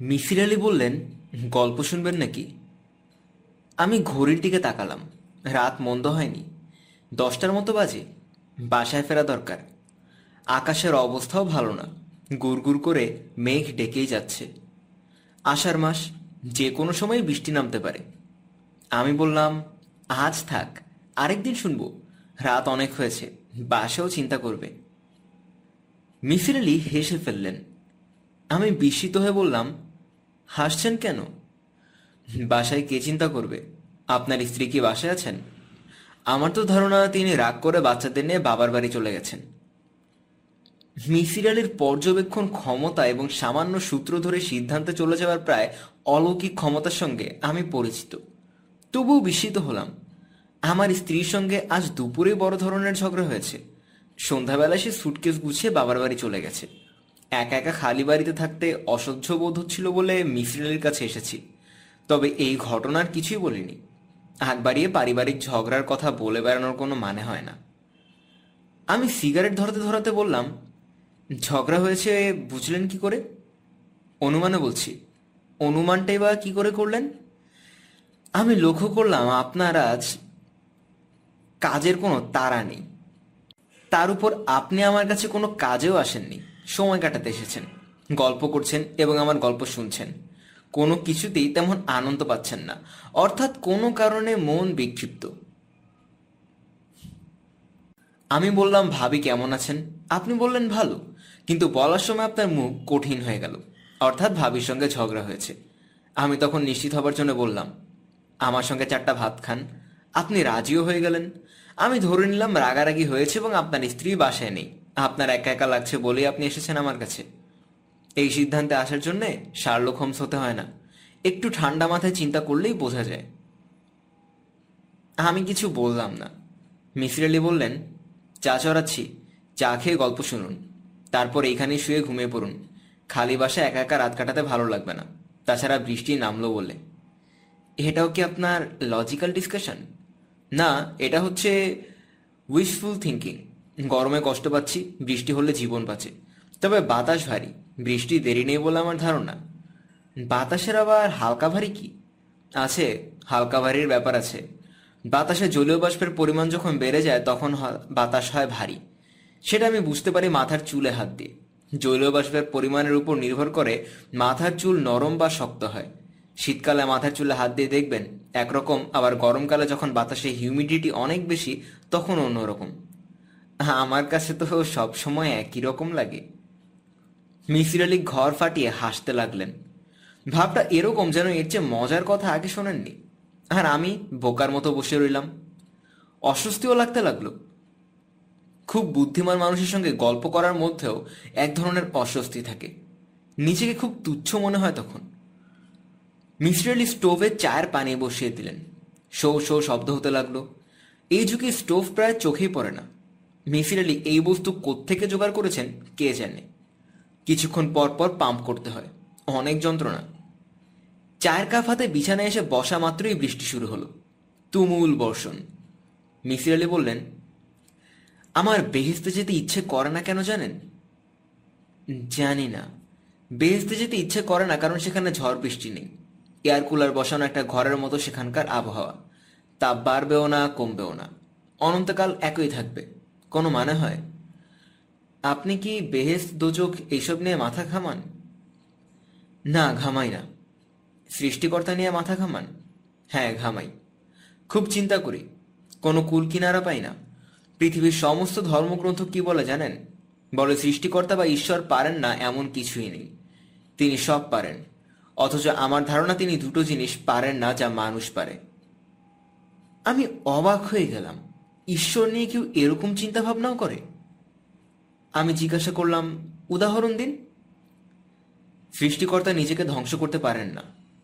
মিসির আলি বললেন, গল্প শুনবেন নাকি? আমি ঘড়ির দিকে তাকালাম। রাত মন্দ হয়নি। দশটার মতো বাজে। বাসায় ফেরা দরকার। আকাশের অবস্থাও ভালো না। গুড় করে মেঘ ডেকেই যাচ্ছে। আষাঢ় মাস যে কোনো সময় বৃষ্টি নামতে পারে। আমি বললাম, আজ থাক, আরেকদিন শুনব। রাত অনেক হয়েছে, বাসাও চিন্তা করবে। মিসির আলি হেসে ফেললেন। আমি বিস্মিত হয়ে বললাম হাসছেন কেন? বাসায় কে চিন্তা করবে? আপনার স্ত্রী কি বাসায় আছেন? আমার তো ধারণা তিনি রাগ করে বাচ্চাদের নিয়ে বাবার বাড়ি চলে গেছেন। মিসির আলীর পর্যবেক্ষণ ক্ষমতা এবং সামান্য সূত্র ধরে সিদ্ধান্তে চলে যাওয়ার প্রায় অলৌকিক ক্ষমতার সঙ্গে আমি পরিচিত। তবুও বিস্মিত হলাম। আমার স্ত্রীর সঙ্গে আজ দুপুরে বড় ধরনের ঝগড়া হয়েছে। সন্ধ্যাবেলা সে সুটকেস গুছিয়ে বাবার বাড়ি চলে গেছে। একা একা খালি বাড়িতে থাকতে অসহ্য বোধ হচ্ছিল বলে মিসির আলীর কাছে এসেছি। তবে এই ঘটনার কিছুই বলিনি। হাত বাড়িয়ে পারিবারিক ঝগড়ার কথা বলে বেড়ানোর কোনো মানে হয় না। আমি সিগারেট ধরাতে ধরাতে বললাম, ঝগড়া হয়েছে, বুঝলেন কি করে? অনুমানে বলছি। অনুমানটাই বা কি করে করলেন? আমি লক্ষ্য করলাম, আপনার আজ কাজের কোনো তাড়া নেই। তার উপর আপনি আমার কাছে কোনো কাজেও আসেননি। সময় কাটাতে এসেছেন, গল্প করছেন এবং আমার গল্প শুনছেন। কোনো কিছুতেই তেমন আনন্দ পাচ্ছেন না। অর্থাৎ কোনো কারণে মন বিক্ষিপ্ত। আমি বললাম, ভাবি কেমন আছেন? আপনি বললেন, ভালো। কিন্তু বলার সময় আপনার মুখ কঠিন হয়ে গেল। অর্থাৎ ভাবির সঙ্গে ঝগড়া হয়েছে। আমি তখন নিশ্চিত হবার জন্য বললাম, আমার সঙ্গে চারটা ভাত খান। আপনি রাজিও হয়ে গেলেন। আমি ধরে নিলাম, রাগারাগি হয়েছে এবং আপনার স্ত্রী বাসায় নেই। আপনার একা একা লাগছে বলেই আপনি এসেছেন আমার কাছে। এই সিদ্ধান্তে আসার জন্যে শার্লক হোমস হতে হয় না। একটু ঠান্ডা মাথায় চিন্তা করলেই বোঝা যায়। আমি কিছু বললাম না। মিসির আলি বললেন, চা চড়াচ্ছি, চা খেয়ে গল্প শুনুন। তারপর এইখানেই শুয়ে ঘুমিয়ে পড়ুন। খালি বাসা একা একা রাত কাটাতে ভালো লাগবে না। তাছাড়া বৃষ্টি নামলো বলে। এটাও কি আপনার লজিক্যাল ডিসকাশন না, এটা হচ্ছে উইশফুল থিঙ্কিং গরমে কষ্ট পাচ্ছি, বৃষ্টি হলে জীবন বাঁচে। তবে বাতাস ভারী, বৃষ্টি দেরি নেই বলে আমার ধারণা। বাতাসের আবার হালকা ভারী কি? আছে, হালকা ভারীর ব্যাপার আছে। বাতাসে জলীয় বাষ্পের পরিমাণ যখন বেড়ে যায়, তখন বাতাস হয় ভারী। সেটা আমি বুঝতে পারি মাথার চুলে হাত দিয়ে। জলীয় বাষ্পের পরিমাণের উপর নির্ভর করে মাথার চুল নরম বা শক্ত হয়। শীতকালে মাথার চুলে হাত দিয়ে দেখবেন, একরকম, আবার গরমকালে যখন বাতাসে হিউমিডিটি অনেক বেশি, তখন অন্যরকম। আমার কাছে তো সব সময় একই রকম লাগে। মিসির আলী ঘর ফাটিয়ে হাসতে লাগলেন। ভাবটা এরকম যেন এর চেয়ে মজার কথা আগে শোনেননি। আর আমি বোকার মতো বসে রইলাম। অস্বস্তিও লাগতে লাগল। খুব বুদ্ধিমান মানুষের সঙ্গে গল্প করার মধ্যেও এক ধরনের অস্বস্তি থাকে। নিজেকে খুব তুচ্ছ মনে হয় তখন। মিস্টার আলী স্টোভে চায়ের পানি বসিয়ে দিলেন। শো শো শব্দ হতে লাগল। এই যুগে স্টোভ প্রায় চোখেই পড়ে না। মিসির আলী এই বস্তু কোত্থেকে জোগাড় করেছেন? কে জানে? কিছুক্ষণ পর পর পাম্প করতে হয়। অনেক যন্ত্রণা। চায়ের কাপ হাতে বিছানায় এসে বসা মাত্রই বৃষ্টি শুরু হলো। তুমুল বর্ষণ। মিসির আলী বললেন, আমার বেহেস্তে যেতে ইচ্ছে করে না কেন জানেন? জানি না। বেহেস্তে যেতে ইচ্ছে করে না, কারণ সেখানে ঝড় বৃষ্টি নেই। এয়ার কুলার বসানো একটা ঘরের মতো সেখানকার আবহাওয়া। তাপ বাড়বেও না, কমবেও না। অনন্তকাল একই থাকবে। কোনো মানে হয়? আপনি কি বেহেস্ত দোজক এইসব নিয়ে মাথা ঘামান? না, ঘামাই না। সৃষ্টিকর্তা নিয়ে মাথা ঘামান? হ্যাঁ ঘামাই। খুব চিন্তা করি। কোনো কুল কিনারা পাই না। পৃথিবীর সমস্ত ধর্মগ্রন্থ কি বলে জানেন? বলে সৃষ্টিকর্তা বা ঈশ্বর পারেন না এমন কিছুই নেই। তিনি সব পারেন। অথচ আমার ধারণা তিনি দুটো জিনিস পারেন না যা মানুষ পারে। আমি অবাক হয়ে গেলাম। ঈশ্বর নিয়ে কেউ এরকম চিন্তা ভাবনাও করে? আমি জিজ্ঞাসা করলাম, উদাহরণ দিন। সৃষ্টিকর্তা নিজেকে ধ্বংস করতে পারেন না,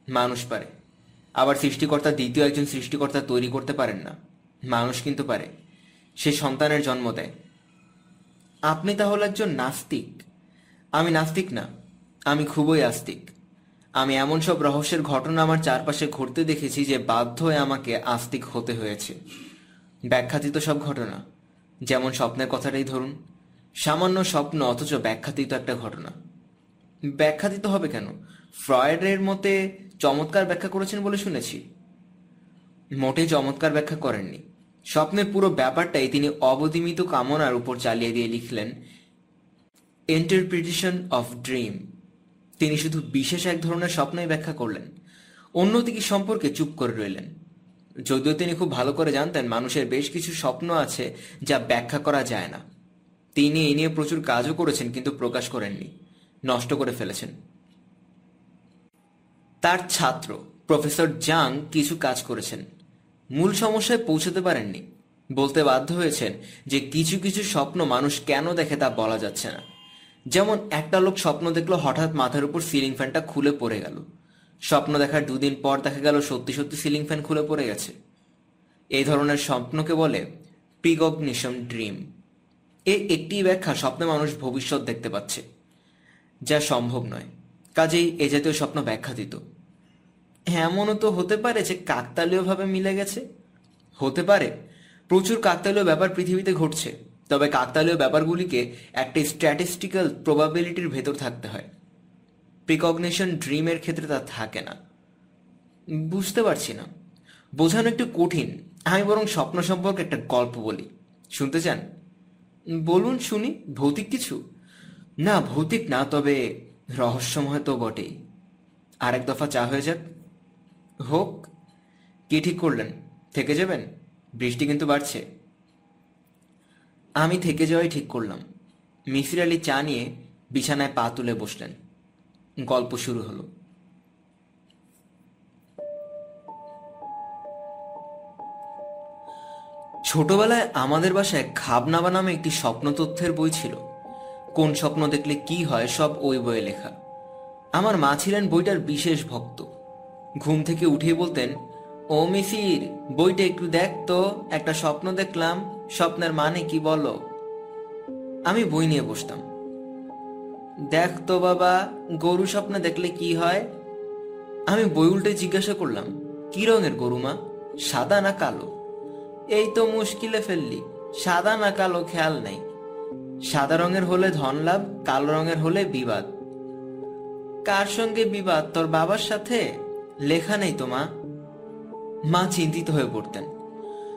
মানুষ পারে। আবার সৃষ্টিকর্তা দ্বিতীয় একজন সৃষ্টিকর্তা তৈরি করতে পারেন না, মানুষ কিন্তু পারে। সে সন্তানের জন্ম দেয়। আপনি তাহলে একজন নাস্তিক। আমি নাস্তিক না, আমি খুবই আস্তিক। আমি এমন সব রহস্যের ঘটনা আমার চারপাশে ঘটতে দেখেছি যে বাধ্য হয়ে আমাকে আস্তিক হতে হয়েছে। ব্যাখ্যাতীত সব ঘটনা। যেমন স্বপ্নের কথাটাই ধরুন। সামান্য স্বপ্ন অথচ ব্যাখ্যাতীত একটা ঘটনা। ব্যাখ্যা দিতে হবে কেন? ফ্রয়েডের মতে চমৎকার ব্যাখ্যা করেছেন বলে শুনেছি। মোটেই চমৎকার ব্যাখ্যা করেননি। স্বপ্নের পুরো ব্যাপারটাই তিনি অবদিমিত কামনার উপর চালিয়ে দিয়ে লিখলেন ইন্টারপ্রিটেশন অফ ড্রিম তিনি শুধু বিশেষ এক ধরনের স্বপ্নই ব্যাখ্যা করলেন। অন্যদিকে সম্পর্কে চুপ করে রইলেন। যদিও তিনি খুব ভালো করে জানতেন, মানুষের বেশ কিছু স্বপ্ন আছে যা ব্যাখ্যা করা যায় না। তিনি এই নিয়ে প্রচুর কাজও করেছেন, কিন্তু প্রকাশ করেননি, নষ্ট করে ফেলেছেন। তার ছাত্র, প্রফেসর জাং, কিছু কাজ করেছেন। মূল সমস্যায় পৌঁছতে পারেননি। বলতে বাধ্য হয়েছেন যে কিছু কিছু স্বপ্ন মানুষ কেন দেখে তা বলা যাচ্ছে না। যেমন একটা লোক স্বপ্ন দেখল, হঠাৎ মাথার উপর সিলিং ফ্যানটা খুলে পড়ে গেল। স্বপ্ন দেখার দুদিন পর দেখা গেল সত্যি সত্যি সিলিং ফ্যান খুলে পড়ে গেছে। এই ধরনের স্বপ্নকে বলে প্রিগগনিশন ড্রিম। এর একটি ব্যাখ্যা স্বপ্নে মানুষ ভবিষ্যৎ দেখতে পাচ্ছে, যা সম্ভব নয়। কাজেই এ জাতীয় স্বপ্ন ব্যাখ্যা দিত এমনও তো হতে পারে যে কাকতালীয়ভাবে মিলে গেছে। হতে পারে, প্রচুর কাকতালীয় ব্যাপার পৃথিবীতে ঘটছে, তবে কাকতালীয় ব্যাপারগুলিকে একটা স্ট্যাটিস্টিক্যাল প্রবাবিলিটির ভেতর থাকতে হয়। প্রিকগনিশন ড্রিমের ক্ষেত্রে তা থাকে না। বুঝতে পারছি না। বোঝানো একটু কঠিন। আমি বরং স্বপ্ন সম্পর্কে একটা গল্প বলি। শুনতে চান? বলুন, শুনি। ভৌতিক কিছু? না, ভৌতিক না, তবে রহস্যময় তো বটেই। আরেক দফা চা হয়ে যাক। হোক, কি ঠিক করলেন? থেকে যাবেন? বৃষ্টি কিন্তু বাড়ছে। আমি থেকে যাওয়াই ঠিক করলাম। মিসির আলী চা নিয়ে বিছানায় পা তুলে বসলেন। গল্প শুরু হলো। ছোটবেলায় আমাদের বাসায় খাবনাবা নামে একটি স্বপ্ন তথ্যের বই ছিল। কোন স্বপ্ন দেখলে কি হয় সব ওই বইয়ে লেখা। আমার মা ছিলেন বইটার বিশেষ ভক্ত। ঘুম থেকে উঠেই বলতেন, ও মিসির, বইটা একটু দেখ তো, একটা স্বপ্ন দেখলাম, স্বপ্নের মানে কি বলো? আমি বই নিয়ে বসতাম। দেখ তো বাবা, গরু স্বপ্নে দেখলে কি হয়? আমি বই উল্টে জিজ্ঞাসা করলাম, কি রঙের গরু মা? সাদা না কালো? এই তো মুশকিলে ফেললি, সাদা না কালো খেয়াল নাই। সাদা রঙের হলে ধন লাভ, কালো রঙের হলে বিবাদ। কার সঙ্গে বিবাদ, তোর বাবার সাথে? লেখা নেই তো মা। মা চিন্তিত হয়ে পড়তেন।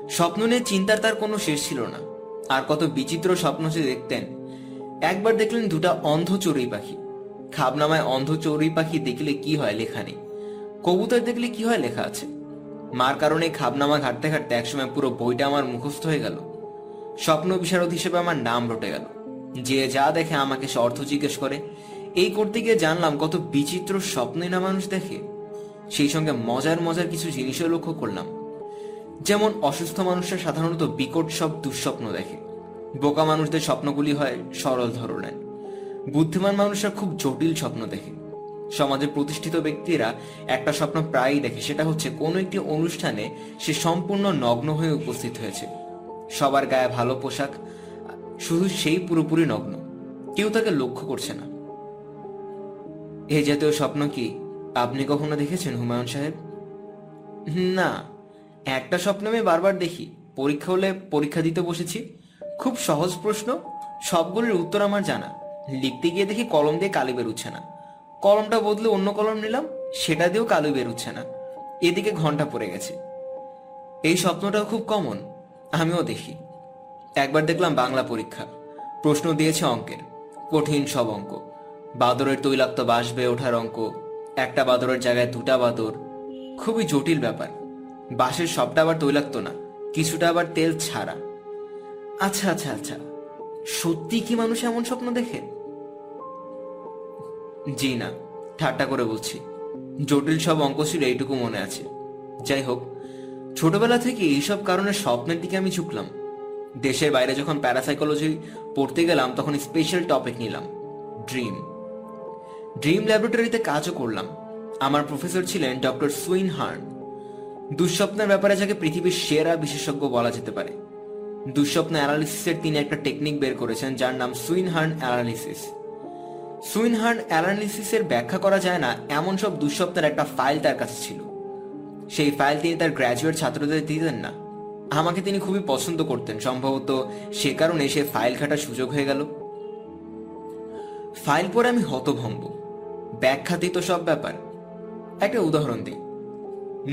স্বপ্ন নিয়ে চিন্তার তার কোনো শেষ ছিল না। আর কত বিচিত্র স্বপ্ন সে দেখতেন। একবার দেখলেন দুটা অন্ধ চড়ুই পাখি। খাবনামায় অন্ধ চড়ুই পাখি দেখলে কি হয় লেখা নেই। কবুতর দেখলে কি হয় লেখা আছে। মার কারণে খাবনামা ঘাটতে ঘাটতে একসময় পুরো বইটা আমার মুখস্থ হয়ে গেল। স্বপ্ন বিশারদ হিসেবে আমার নাম রটে গেল। যে যা দেখে আমাকে সে অর্থ জিজ্ঞেস করে। এই করতে গিয়ে জানলাম কত বিচিত্র স্বপ্নই না মানুষ দেখে। সেই সঙ্গে মজার মজার কিছু জিনিসও লক্ষ্য করলাম। যেমন অসুস্থ মানুষরা সাধারণত বিকট সব দুঃস্বপ্ন দেখে। বোকা মানুষদের স্বপ্নগুলি হয় সরল ধরনের। বুদ্ধিমান মানুষরা খুব জটিল স্বপ্ন দেখে। সমাজে প্রতিষ্ঠিত ব্যক্তিরা একটা স্বপ্ন প্রায়ই দেখে, সেটা হচ্ছে কোনো একটি অনুষ্ঠানে সে সম্পূর্ণ নগ্ন হয়ে উপস্থিত হয়েছে। সবার গায়ে ভালো পোশাক, শুধু সেই পুরোপুরি নগ্ন। কেউ তাকে লক্ষ্য করছে না। এই জাতীয় স্বপ্ন কি আপনি কখনো দেখেছেন, হুমায়ুন সাহেব? না। একটা স্বপ্ন আমি বারবার দেখি। পরীক্ষা হলে পরীক্ষা দিতে বসেছি। খুব সহজ প্রশ্ন। সবগুলির উত্তর আমার জানা। লিখতে গিয়ে দেখি কলম দিয়ে কালি বেরোচ্ছে না। কলমটা বদলে অন্য কলম নিলাম, সেটা দিয়েও কালি বেরোচ্ছে না। এদিকে ঘণ্টা পড়ে গেছে। এই স্বপ্নটাও খুব কমন আমিও দেখি। একবার দেখলাম বাংলা পরীক্ষা। প্রশ্ন দিয়েছে অঙ্কের। কঠিন সব অঙ্ক। বাদরের তৈলাক্ত বাঁশ বেয়ে ওঠার অঙ্ক। একটা বাদরের জায়গায় দুটা বাদর। খুবই জটিল ব্যাপার। বাঁশের সবটা আবার তৈলাক্ত না, কিছুটা আবার তেল ছাড়া। আচ্ছা আচ্ছা আচ্ছা। সত্যি কি মানুষ এমন স্বপ্ন দেখে? জি না, ঠাট্টা করে বলছি। জটিল সব অঙ্ক ছিল এইটুকু মনে আছে। যাই হোক, ছোটবেলা থেকে এইসব কারণে স্বপ্নের দিকে আমি ঝুঁকলাম। দেশের বাইরে যখন প্যারাসাইকোলজি পড়তে গেলাম, তখন স্পেশাল টপিক নিলাম ড্রিম ড্রিম ল্যাবরেটরিতে কাজও করলাম। আমার প্রফেসর ছিলেন ডক্টর সুইন হার্ন দুঃস্বপ্নের ব্যাপারে যাকে পৃথিবীর সেরা বিশেষজ্ঞ বলা যেতে পারে। দুঃস্বপ্ন অ্যানালিসিসের তিনি একটা টেকনিক বের করেছেন যার নাম সুইন হার্ন অ্যানালিসিস। সুইন হার্ন অ্যানালিসিসের ব্যাখ্যা করা যায় না, এমন সব দুঃস্বপ্নের একটা ফাইল তার কাছে ছিল। সেই ফাইল তিনি তার গ্র্যাজুয়েট ছাত্রদের দিতেন না। আমাকে তিনি খুবই পছন্দ করতেন, সম্ভবত সে কারণে সে ফাইল ঘাটার সুযোগ হয়ে গেল। ফাইল পরে আমি হতভম্ব। ব্যাখ্যাতীত সব ব্যাপার। একটা উদাহরণ দিই।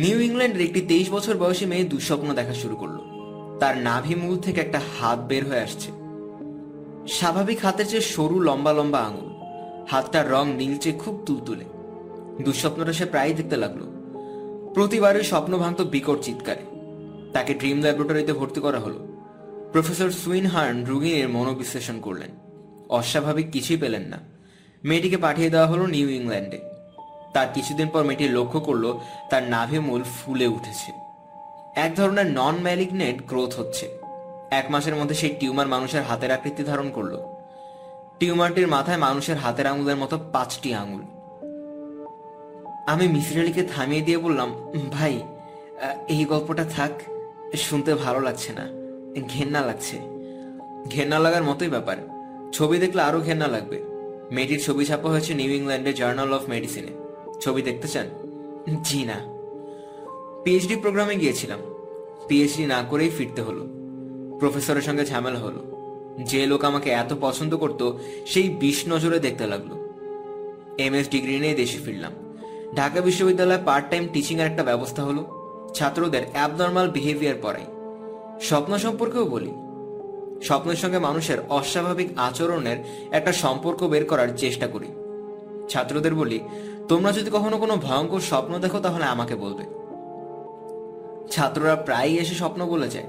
নিউ ইংল্যান্ডের একটি তেইশ বছর বয়সী মেয়ে দুঃস্বপ্ন দেখা শুরু করল। তার নাভি মূল থেকে একটা হাত বের হয়ে আসছে। স্বাভাবিক হাতের চেয়ে সরু লম্বা লম্বা আঙুল। হাতটার রং নীলচে খুব তুলতুলে। দুঃস্বপ্নটা সে প্রায়ই দেখতে লাগল। প্রতিবারই স্বপ্ন ভাঙত বিকট চিৎকারে। তাকে ড্রিম ল্যাবরেটরিতে ভর্তি করা হলো। প্রফেসর সুইনহার্ন রুগীর মনোবিশ্লেষণ করলেন। অস্বাভাবিক কিছুই পেলেন না। মেয়েটিকে পাঠিয়ে দেওয়া হলো নিউ ইংল্যান্ডে। তার কিছুদিন পর মেয়েটি লক্ষ্য করল তার নাভি মূল ফুলে উঠেছে। এক ধরনের নন ম্যালিগনেট গ্রোথ হচ্ছে। এক মাসের মধ্যে সেই টিউমার মানুষের হাতের আকৃতি ধারণ করল। টিউমারটির মাথায় মানুষের হাতের আঙুলের মতো পাঁচটি আঙুল। আমি মিসির আলীকে থামিয়ে দিয়ে বললাম, ভাই এই গল্পটা থাক, শুনতে ভালো লাগছে না, ঘেন্না লাগছে। ঘেন্না লাগার মতোই ব্যাপার। ছবি দেখলে আরও ঘেন্না লাগবে। মেয়েটির ছবি ছাপা হয়েছে নিউ ইংল্যান্ডের জার্নাল অফ মেডিসিনে। ছবি দেখতে চান? জি না। পিএইচডি প্রোগ্রামে গিয়েছিলাম। পিএইচডি না করেই ফিরতে হলো। প্রফেসরের সঙ্গে ঝামেলা হলো। যে লোক আমাকে এত পছন্দ করত, সেই বিষ নজরে দেখতে লাগল। এমএস ডিগ্রি নিয়ে দেশে ফিরলাম। ঢাকা বিশ্ববিদ্যালয়ে পার্ট টাইম টিচিং এর একটা ব্যবস্থা হলো, ছাত্রদের অ্যাবনর্মাল বিহেভিয়ার পড়াই। স্বপ্ন সম্পর্কেও বলি। স্বপ্নের সঙ্গে মানুষের অস্বাভাবিক আচরণের একটা সম্পর্ক বের করার চেষ্টা করি। ছাত্রদের বলি, তোমরা যদি কখনো কোনো ভয়ঙ্কর স্বপ্ন দেখো, তাহলে আমাকে বলবে। ছাত্ররা প্রায়ই এসে স্বপ্ন বলে যায়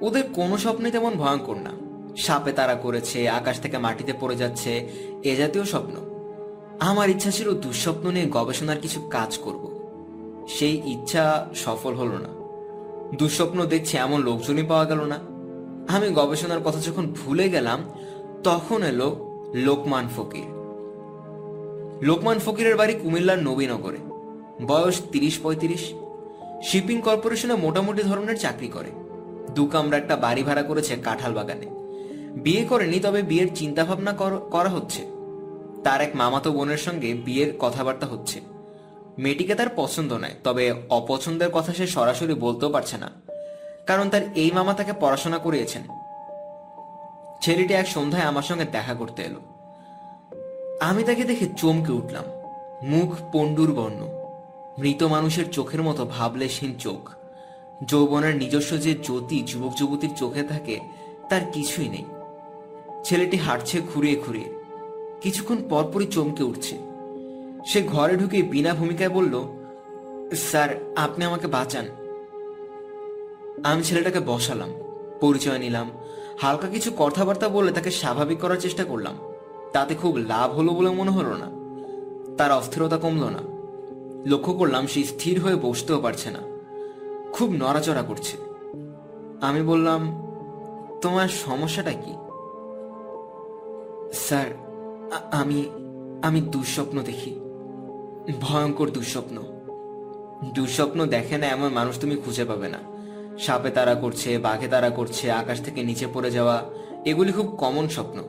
ওদের কোনো স্বপ্নই তেমন ভয়ঙ্কর না। সাপে তারা করেছে, আকাশ থেকে মাটিতে পড়ে যাচ্ছে, এ জাতীয় স্বপ্ন। আমার ইচ্ছা ছিল দুঃস্বপ্ন নিয়ে গবেষণার কিছু কাজ করব। সেই ইচ্ছা সফল হলো না। দুঃস্বপ্ন দেখছি এমন লোকজনই পাওয়া গেল না। আমি গবেষণার কথা যখন ভুলে গেলাম, তখন এলো লোকমান ফকির। লোকমান ফকিরের বাড়ি কুমিল্লার নবীনগরে। বয়স তিরিশ পঁয়ত্রিশ। শিপিং কর্পোরেশনে মোটামুটি ধরনের চাকরি করে। দু কামরা একটা বাড়ি ভাড়া করেছে কাঁঠাল বাগানে। বিয়ে করেনি, তবে বিয়ের চিন্তা ভাবনা করা হচ্ছে। তার এক মামাতো বোনের সঙ্গে বিয়ের কথাবার্তা হচ্ছে। মেয়েটিকে তার পছন্দ নয়, তবে অপছন্দের কথা সে সরাসরি বলতেও পারছে না। কারণ তার এই মামা তাকে পড়াশোনা করিয়েছেন। ছেলেটি এক সন্ধ্যায় আমার সঙ্গে দেখা করতে এলো। আমি তাকে দেখে চমকে উঠলাম। মুখ পণ্ডুর বর্ণ। মৃত মানুষের চোখের মতো ভাবলেশহীন চোখ। যৌবনের নিজস্ব যে জ্যোতি যুবক যুবতীর চোখে থাকে, তার কিছুই নেই। ছেলেটি হাঁটছে ঘুরিয়ে ঘুরিয়ে। কিছুক্ষণ পরপরই চমকে উঠছে। সে ঘরে ঢুকে বিনা ভূমিকায় বলল, স্যার, আপনি আমাকে বাঁচান। আমি ছেলেটাকে বসালাম, পরিচয় নিলাম, হালকা কিছু কথাবার্তা বলে তাকে স্বাভাবিক করার চেষ্টা করলাম। তাতে খুব লাভ হলো বলে মনে হলো না। তার অস্থিরতা কমলো না। লক্ষ্য করলাম সে স্থির হয়ে বসতেও পারছে না। খুব নড়াচড়া করছে। আমি বললাম, তোমার সমস্যাটা কি? স্যার আমি আমি দুঃস্বপ্ন দেখি। ভয়ঙ্কর দুঃস্বপ্ন। দুঃস্বপ্ন দেখে না এমন মানুষ তুমি খুঁজে পাবে না। সাপে তারা করছে, বাঘে তারা করছে, আকাশ থেকে নিচে পড়ে যাওয়া, এগুলি খুব কমন স্বপ্ন।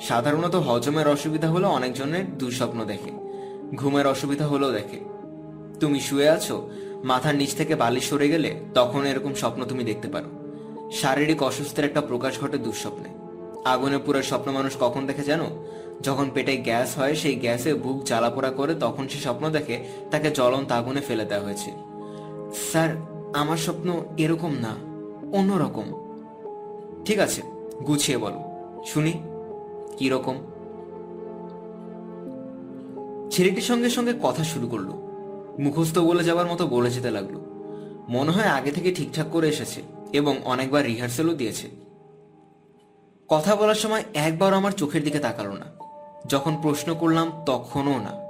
সাধারণত হজমের অসুবিধা হলে অনেকজনের দুঃস্বপ্ন দেখে। ঘুমের অসুবিধা হলেও দেখে। তুমি শুয়ে আছো? মাথার নিচ থেকে বালিশ সরে গেলে তখন এরকম স্বপ্ন তুমি দেখতে পারো। শারীরিক অসুস্থের একটা প্রকাশ ঘটে দুঃস্বপ্নে। আগুনে পুরো স্বপ্ন মানুষ কখন দেখে জানো? যখন পেটে গ্যাস হয়, সেই গ্যাসে বুক জ্বালাপোড়া করে তখন সে স্বপ্ন দেখে তাকে জ্বলন্ত আগুনে ফেলে দেওয়া হয়েছে। স্যার, আমার স্বপ্ন এরকম না, অন্যরকম। ঠিক আছে, গুছিয়ে বলো। শুনি কি রকম ছেলেটির সঙ্গে সঙ্গে কথা শুরু করল। মুখস্থ বলে যাবার মতো বলে যেতে লাগল। মনে হয় আগে থেকে ঠিকঠাক করে এসেছে এবং অনেকবার রিহার্সেলও দিয়েছে। কথা বলার সময় একবার আমার চোখের দিকে তাকালো না। যখন প্রশ্ন করলাম, তখনও না।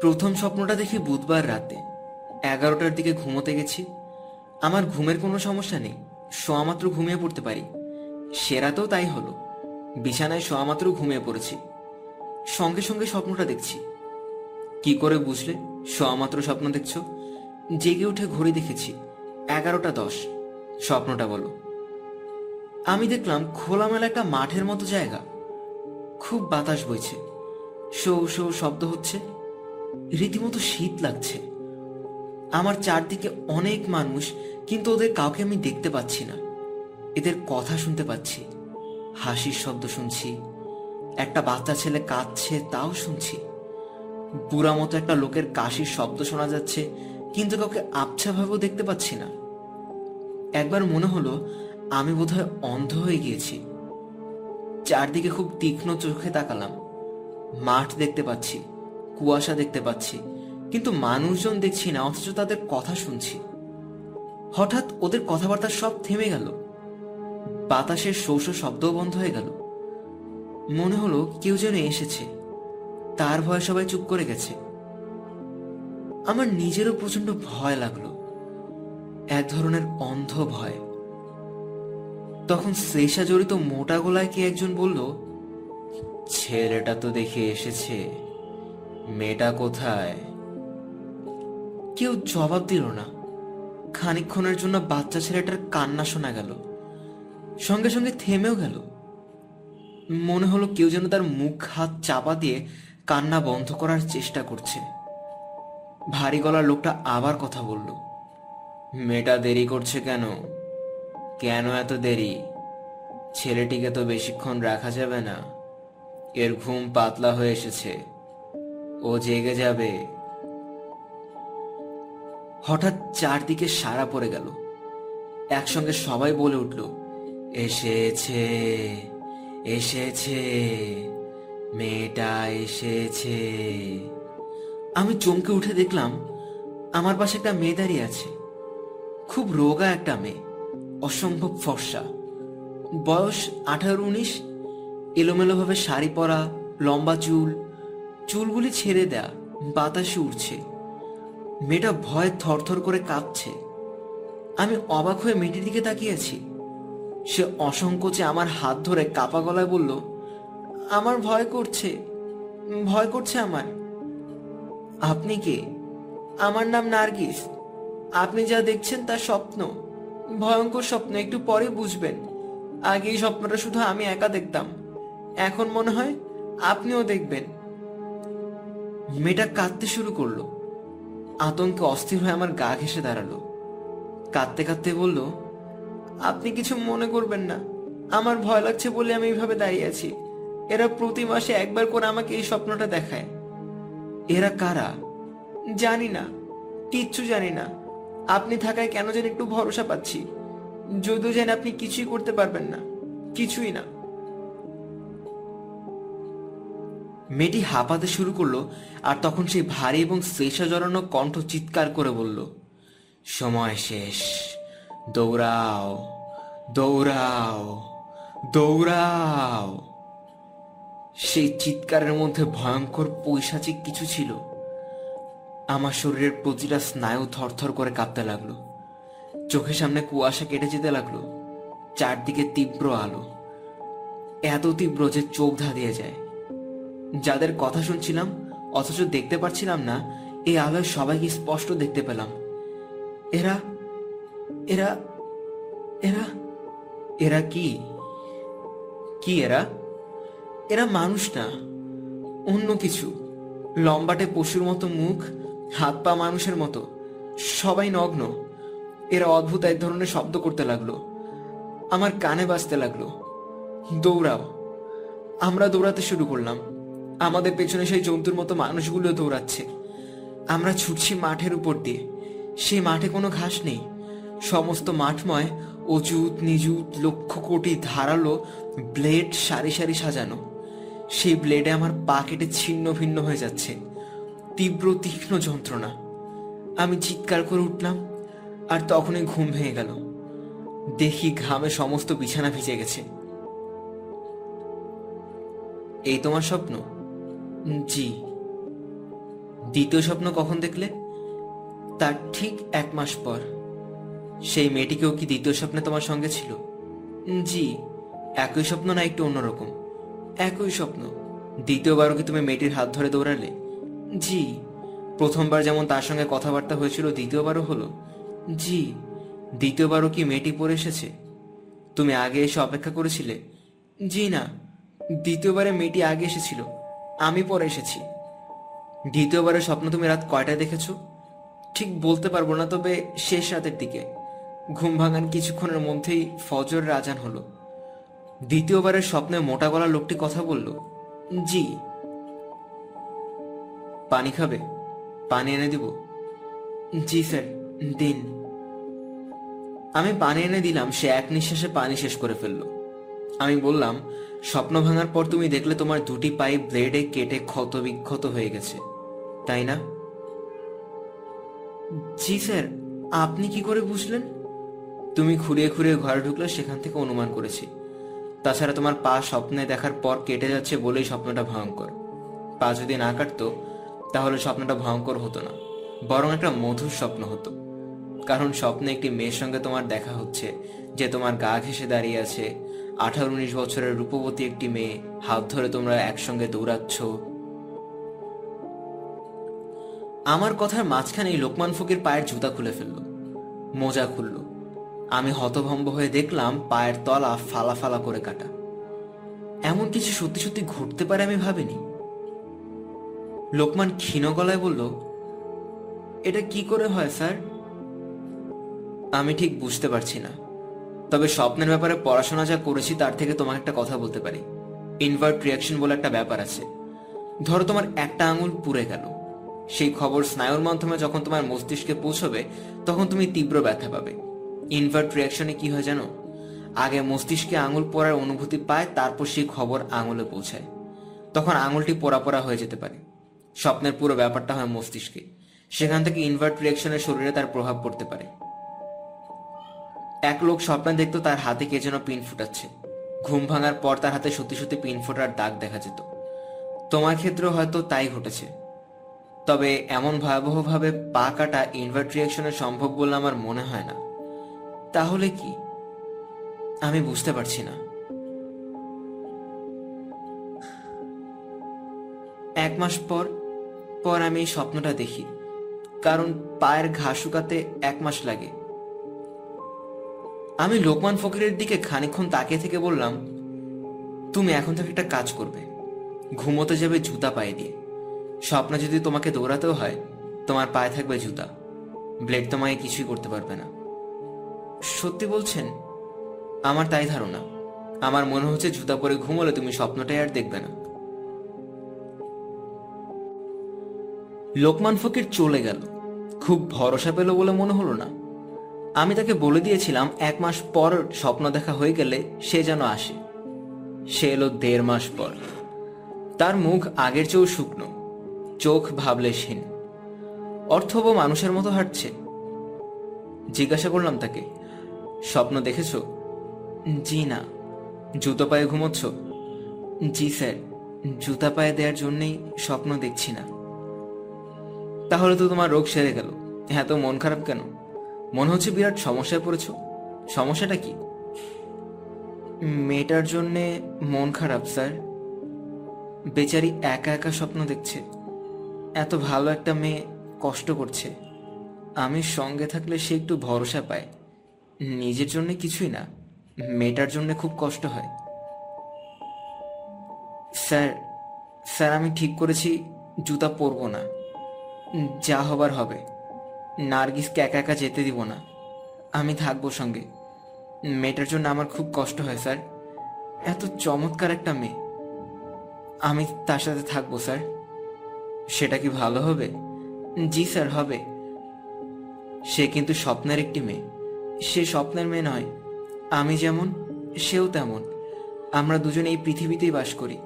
প্রথম স্বপ্নটা দেখি বুধবার রাতে। এগারোটার দিকে ঘুমোতে গেছি। আমার ঘুমের কোনো সমস্যা নেই। শোয়া মাত্র ঘুমিয়ে পড়তে পারি। সেরাতেও তাই হলো। বিছানায় শোয়া মাত্র ঘুমিয়ে পড়েছি। সঙ্গে সঙ্গে স্বপ্নটা দেখছি। কি করে বুঝলে? শোয়া মাত্র স্বপ্ন দেখছ? জেগে উঠে ঘড়ি দেখেছি। এগারোটা দশ। স্বপ্নটা বলো। আমি দেখলাম খোলামেলা একটা মাঠের মতো জায়গা। খুব বাতাস বইছে। শো শো শব্দ হচ্ছে। রীতিমতো শীত লাগছে। আমার চারদিকে অনেক মানুষ, কিন্তু ওদের কাউকে আমি দেখতে পাচ্ছি না। এদের কথা শুনতে পাচ্ছি। হাসির শব্দ শুনছি। একটা বাচ্চা ছেলে কাঁদছে, তাও শুনছি। বুড়া মতো একটা লোকের কাশির শব্দ শোনা যাচ্ছে, কিন্তু কাউকে আবছা ভাবেও দেখতে পাচ্ছি না। একবার মনে হলো, আমি বোধহয় অন্ধ হয়ে গিয়েছি। চারদিকে খুব তীক্ষ্ণ চোখে তাকালাম। মাঠ দেখতে পাচ্ছি, কুয়াশা দেখতে পাচ্ছি, কিন্তু মানুষজন দেখছি না, অথচ তাদের কথা শুনছি। হঠাৎ ওদের কথাবার্তা সব থেমে গেল। বাতাসের শৌষ শব্দও বন্ধ হয়ে গেল। মনে হলো কেউ যেন এসেছে। তার ভয়ে সবাই চুপ করে গেছে। আমার নিজেরও প্রচণ্ড ভয় লাগল। এক ধরনের অন্ধ ভয়। তখন শ্লেষা জড়িত মোটা গোলায় কে একজন বলল, ছেলেটা তো দেখে এসেছে। মেয়েটা কোথায়? কেউ জবাব দিল না। খানিকক্ষণের জন্য বাচ্চা ছেলেটার কান্না শোনা গেল। সঙ্গে সঙ্গে থেমেও গেল। মনে হলো কেউ যেন তার মুখ, হাত চাপা দিয়ে কান্না বন্ধ করার চেষ্টা করছে। ভারী গলার লোকটা আবার কথা বলল, মেয়েটা দেরি করছে কেন? কেন এত দেরি? ছেলেটিকে তো বেশিক্ষণ রাখা যাবে না। এর ঘুম পাতলা হয়ে এসেছে। ও জেগে যাবে। হঠাৎ চারদিকে সারা পড়ে গেল। একসঙ্গে সবাই বলে উঠল, এসেছে। এসেছে, মেয়েটা এসেছে। আমি চমকে উঠে দেখলাম, আমার পাশে একটা মেয়ে দাঁড়িয়ে আছে। খুব রোগা একটা মেয়ে, অসম্ভব ফর্সা। বয়স আঠারো উনিশ, এলোমেলোভাবে শাড়ি পরা, লম্বা চুল, চুলগুলি ছেড়ে দেয়া, বাতাসে উঠছে মেয়েটা ভয়ে থরথর করে কাঁপছে। আমি অবাক হয়ে মেয়েটির দিকে তাকিয়েছি সে অসংকোচে আমার হাত ধরে কাপা গলায় বলল, আমার ভয় করছে ভয় করছে আমার আপনি কে? আমার নাম নার্গিস। আপনি যা দেখছেন তা স্বপ্ন, ভয়ঙ্কর স্বপ্ন। একটু পরে বুঝবেন। আগে এই স্বপ্নটা শুধু আমি একা দেখতাম। এখন মনে হয় আপনিও দেখবেন। মেয়েটা কাঁদতে শুরু করল। আতঙ্কে অস্থির হয়ে আমার গা ঘেসে দাঁড়াল। কাঁদতে কাঁদতে বলল আপনি কিছু মনে করবেন না। আমার ভয় লাগছে বলে আমি এইভাবে দাঁড়িয়ে আছি। এরা প্রতি মাসে একবার করে আমাকে এই স্বপ্নটা দেখায়। এরা কারা? জানি না। কিচ্ছু জানি না। আপনি থাকায় কেন যেন একটু ভরসা পাচ্ছি। যদিও যেন আপনি কিছুই করতে পারবেন না। কিছুই না। মেয়েটি হাঁপাতে শুরু করল আর তখন সেই ভারী এবং শ্লেষা জড়ানো কণ্ঠ চিৎকার করে বলল, সময় শেষ। দৌড়াও দৌড়াও দৌড়াও। সেই চিৎকারের মধ্যে ভয়ঙ্কর পৈশাচিক কিছু ছিল। আমার শরীরের প্রতিটা স্নায়ু থরথর করে কাঁপতে লাগল। চোখের সামনে কুয়াশা কেটে যেতে লাগল। চারদিকে তীব্র আলো। এত তীব্র যে চোখ ধাঁধিয়ে যায়। যাদের কথা শুনছিলাম, অথচ দেখতে পারছিলাম না, এই আলোয় সবাইকে স্পষ্ট দেখতে পেলাম। এরা এরা এরা এরা কি? কি এরা? এরা মানুষ না, অন্য কিছু। লম্বাটে পশুর মতো মুখ, হাত পা মানুষের মতো। সবাই নগ্ন। এরা অদ্ভুত এক ধরনের শব্দ করতে লাগল। আমার কানে বাজতে লাগল। দৌড়াও। আমরা দৌড়াতে শুরু করলাম। আমাদের পেছনে সেই জন্তুর মতো মানুষগুলো দৌড়াচ্ছে। আমরা ছুটছি মাঠের উপর দিয়ে। সেই মাঠে কোনো ঘাস নেই। সমস্ত মাঠময় অজুত নিজুত লক্ষ কোটি ধারালো ব্লেড সারি সারি সাজানো। সেই ব্লেডে আমার পা কেটে ছিন্ন ভিন্ন হয়ে যাচ্ছে। তীব্র তীক্ষ্ণ যন্ত্রণা। আমি চিৎকার করে উঠলাম, আর তখনই ঘুম ভেঙে গেল। দেখি ঘামে সমস্ত বিছানা ভিজে গেছে। এই তোমার স্বপ্ন? জি। দ্বিতীয় স্বপ্ন কখন দেখলে? তার ঠিক এক মাস পর। সেই মেয়েটিকেও কি দ্বিতীয় স্বপ্নে তোমার সঙ্গে ছিল? জি, একই স্বপ্ন না একটু অন্যরকম একই স্বপ্ন। দ্বিতীয়বারও কি তুমি মেয়েটির হাত ধরে দৌড়ালে? জি, প্রথমবার যেমন তার সঙ্গে কথাবার্তা হয়েছিল, দ্বিতীয়বারও হলো। জি, দ্বিতীয়বারও কি মেয়েটি পরে এসেছে? তুমি আগে এসে অপেক্ষা করেছিলে? জি না, দ্বিতীয়বারে মেয়েটি আগে এসেছিল। আমি পরে এসেছি। দ্বিতীয়বারের স্বপ্ন তুমি রাত কয়টায় দেখেছ? ঠিক বলতে পারব না, তবে শেষ রাতের দিকে। ঘুম ভাঙান কিছুক্ষণের মধ্যেই ফজর রাজান হলো। দ্বিতীয়বারের স্বপ্নে মোটা গলা লোকটি কথা বলল, জি। পানি খাবে? পানি এনে দিব? জি, স্যার, দিন। আমি পানি এনে দিলাম, সে এক নিঃশ্বাসে পানি শেষ করে ফেলল। আমি বললাম, স্বপ্ন ভাঙার পর তুমি দেখলে তোমার দুটি পাইপ ব্লেডে কেটে ক্ষত বিক্ষত হয়ে গেছে, তাই না? জি, স্যার, আপনি কি করে বুঝলেন? তুমি খুঁড়িয়ে খুঁড়িয়ে ঘরে ঢুকলে সেখান থেকে অনুমান করেছি। তাছাড়া তোমার পা স্বপ্নে দেখার পর কেটে যাচ্ছে বলেই স্বপ্নটা ভয়ঙ্কর। পা যদি না কাটতো, তাহলে স্বপ্নটা ভয়ঙ্কর হতো না, বরং একটা মধুর স্বপ্ন হতো। কারণ স্বপ্নে একটি মেয়ের সঙ্গে তোমার দেখা হচ্ছে, যে তোমার গা ঘেসে দাঁড়িয়ে আছে। আঠারো উনিশ বছরের রূপবতী একটি মেয়ে, হাত ধরে তোমরা একসঙ্গে দৌড়াচ্ছ। আমার কথার মাঝখানেই লোকমান ফকির পায়ের জুতা খুলে ফেলল। মোজা খুলল। আমি হতভম্ব হয়ে দেখলাম পায়ের তলা ফালা ফালা করে কাটা। এমন কিছু সত্যি সত্যি ঘটতে পারে আমি ভাবিনি। লোকমান ক্ষীণ গলায় বলল, এটা কি করে হয়, স্যার? আমি ঠিক বুঝতে পারছি না। তবে স্বপ্নের ব্যাপারে পড়াশোনা যা করেছি তার থেকে তোমাকে একটা কথা বলতে পারি। ইনভার্ট রিয়াকশন বলে একটা ব্যাপার আছে। ধরো তোমার একটা আঙুল পুড়ে গেল। সেই খবর স্নায়ুর মাধ্যমে যখন তোমার মস্তিষ্কে পৌঁছবে, তখন তুমি তীব্র ব্যথা পাবে। ইনভার্ট রিয়াকশনে কি হয় জানো? আগে মস্তিষ্কে আঙুল পড়ার অনুভূতি পায়, তারপর সেই খবর আঙুলে পৌঁছায়। তখন আঙুলটি পোড়া পোড়া হয়ে যেতে পারে। স্বপ্নের পুরো ব্যাপারটা হয় মস্তিষ্কে। সেখান থেকে ইনভার্ট রিয়াকশনের শরীরে তার প্রভাব পড়তে পারে। এক লোক স্বপ্নে দেখতো তার হাতে কে যেন পিন ফুটাচ্ছে। ঘুম ভাঙার পর তার হাতে সত্যি সত্যি পিন ফোটার দাগ দেখা যেত। তোমার ক্ষেত্রেও হয়তো তাই ঘটেছে। তবে এমন ভয়াবহভাবে পা কাটা ইনভার্ট রিয়াকশনে সম্ভব বলে আমার মনে হয় না। তাহলে কি? আমি বুঝতে পারছি না। এক মাস পর পর আমি এই স্বপ্নটা দেখি। কারণ পায়ের ঘা শুকাতে এক মাস লাগে। আমি লোকমান ফকিরের দিকে খানিক্ষণ তাকিয়ে থেকে বললাম, তুমি এখন থেকে একটা কাজ করবে। ঘুমোতে যাবে জুতা পায়ে দিয়ে। স্বপ্ন যদি তোমাকে দৌড়াতেও হয়, তোমার পায়ে থাকবে জুতা। ব্লেড তোমাকে কিছুই করতে পারবে না। সত্যি বলছেন? আমার তাই ধারণা। আমার মনে হচ্ছে জুতা পরে ঘুমোলে তুমি স্বপ্নটাই আর দেখবে না। লোকমান ফকির চলে গেল। খুব ভরসা পেল বলে মনে হলো না। আমি তাকে বলে দিয়েছিলাম, এক মাস পর স্বপ্ন দেখা হয়ে গেলে সে যেন আসে। সে এলো দেড় মাস পর। তার মুখ আগের চেয়েও শুকনো, চোখ ভাবলেশহীন। অর্থব মানুষের মতো হাঁটছে। জিজ্ঞাসা করলাম তাকে স্বপ্ন দেখেছ? জি না। জুতো পায়ে ঘুমোচ্ছ? জি স্যার, জুতা পায়ে দেওয়ার জন্যই স্বপ্ন দেখছি না। তাহলে তো তোমার রোগ সেরে গেল। হ্যাঁ তো মন খারাপ কেন? মনে হচ্ছে বিরাট সমস্যায় পড়েছ। সমস্যাটা কি? মেয়েটার জন্যে মন খারাপ, স্যার। বেচারি একা একা স্বপ্ন দেখছে। এত ভালো একটা মেয়ে কষ্ট করছে। আমি সঙ্গে থাকলে সে একটু ভরসা পায়। নিজের জন্য কিছুই না, মেয়েটার জন্য খুব কষ্ট হয়। স্যার স্যার, আমি ঠিক করেছি, জুতা পরবো না। যা হবার হবে। নার্গিসকে একা একা যেতে দিব না। আমি থাকব সঙ্গে। মেয়েটার জন্য আমার খুব কষ্ট হয়, স্যার। এত চমৎকার একটা মেয়ে। আমি তার সাথে থাকব, স্যার। সেটা কি ভালো হবে? জি, স্যার, হবে। সে কিন্তু স্বপ্নের একটি মেয়ে। সে স্বপ্নের মেয়ে নয়। আমি যেমন, সেও তেমন। আমরা দুজনে এই পৃথিবীতেই বাস করি।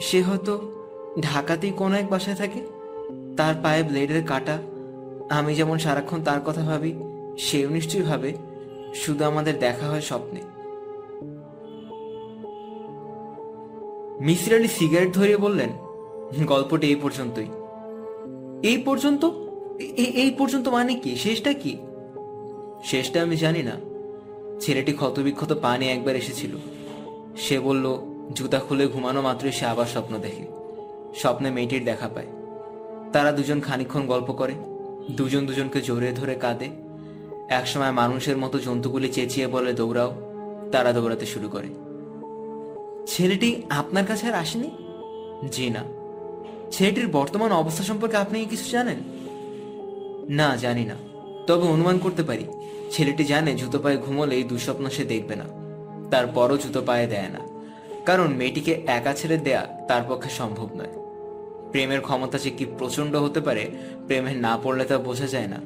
সে হয়তো ঢাকাতেই কোনো এক বাসায় থাকে, তার পায়ে ব্লেডের কাটা। আমি যেমন সারাক্ষণ তার কথা ভাবি, সেও নিশ্চয়ই ভাবে, শুধু আমাদের দেখা হয় স্বপ্নে। মিসির আলী সিগারেট ধরিয়ে বললেন, গল্পটি এই পর্যন্তই। এই পর্যন্ত? এই পর্যন্ত মানে কি? শেষটা কি? শেষটা আমি জানি না। ছেলেটি ক্ষতবিক্ষত পানি একবার এসেছিল। সে বলল, জুতা খুলে ঘুমানো মাত্রই সে আবার স্বপ্ন দেখে। স্বপ্নে মেয়েটির দেখা পায়। তারা দুজন খানিকক্ষণ গল্প করে। দুজন দুজনকে জড়িয়ে ধরে কাঁদে। একসময় মানুষের মতো জন্তুগুলি চেঁচিয়ে বলে, দৌড়াও। তারা দৌড়াতে শুরু করে। ছেলেটি আপনার কাছে আর আসেনি? জি না। ছেলেটির বর্তমান অবস্থা সম্পর্কে আপনি কিছু জানেন? না, জানি না। তবে অনুমান করতে পারি, ছেলেটি জানে জুতো পায়ে ঘুমোলে এই দুঃস্বপ্ন সে দেখবে না। তারপরও জুতো পায়ে দেয় না। কারণ মেয়েটিকে একা ছেড়ে দেয়া তার পক্ষে সম্ভব নয়। প্রেমের ক্ষমতা যে কি প্রচণ্ড হতে পারে, প্রেমে না পড়লে তা বোঝা যায় না।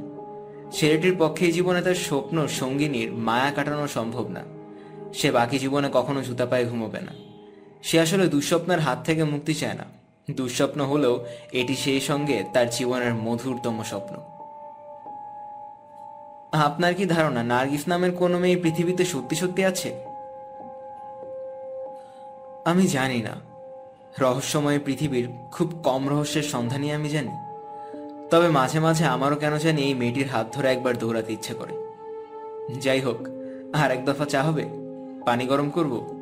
ছেলেটির পক্ষে জীবনে তার স্বপ্ন সঙ্গিনীর মায়া কাটানো সম্ভব না। সে বাকি জীবনে কখনো জুতা পায়ে ঘুমোবে না। সে আসলে দুঃস্বপ্নের হাত থেকে মুক্তি চায় না। দুঃস্বপ্ন হলেও এটি সেই সঙ্গে তার জীবনের মধুরতম স্বপ্ন। আপনার কি ধারণা নার্গিস নামের কোনো মেয়ে পৃথিবীতে সত্যি সত্যি আছে? আমি জানি না। রহস্যময় পৃথিবীর খুব কম রহস্যের সন্ধানই আমি জানি। তবে মাঝে মাঝে আমারও কেন জানি এই মেয়েটির হাত ধরে একবার দৌড়াতে ইচ্ছে করে। যাই হোক, আর এক দফা চা হবে? পানি গরম করব?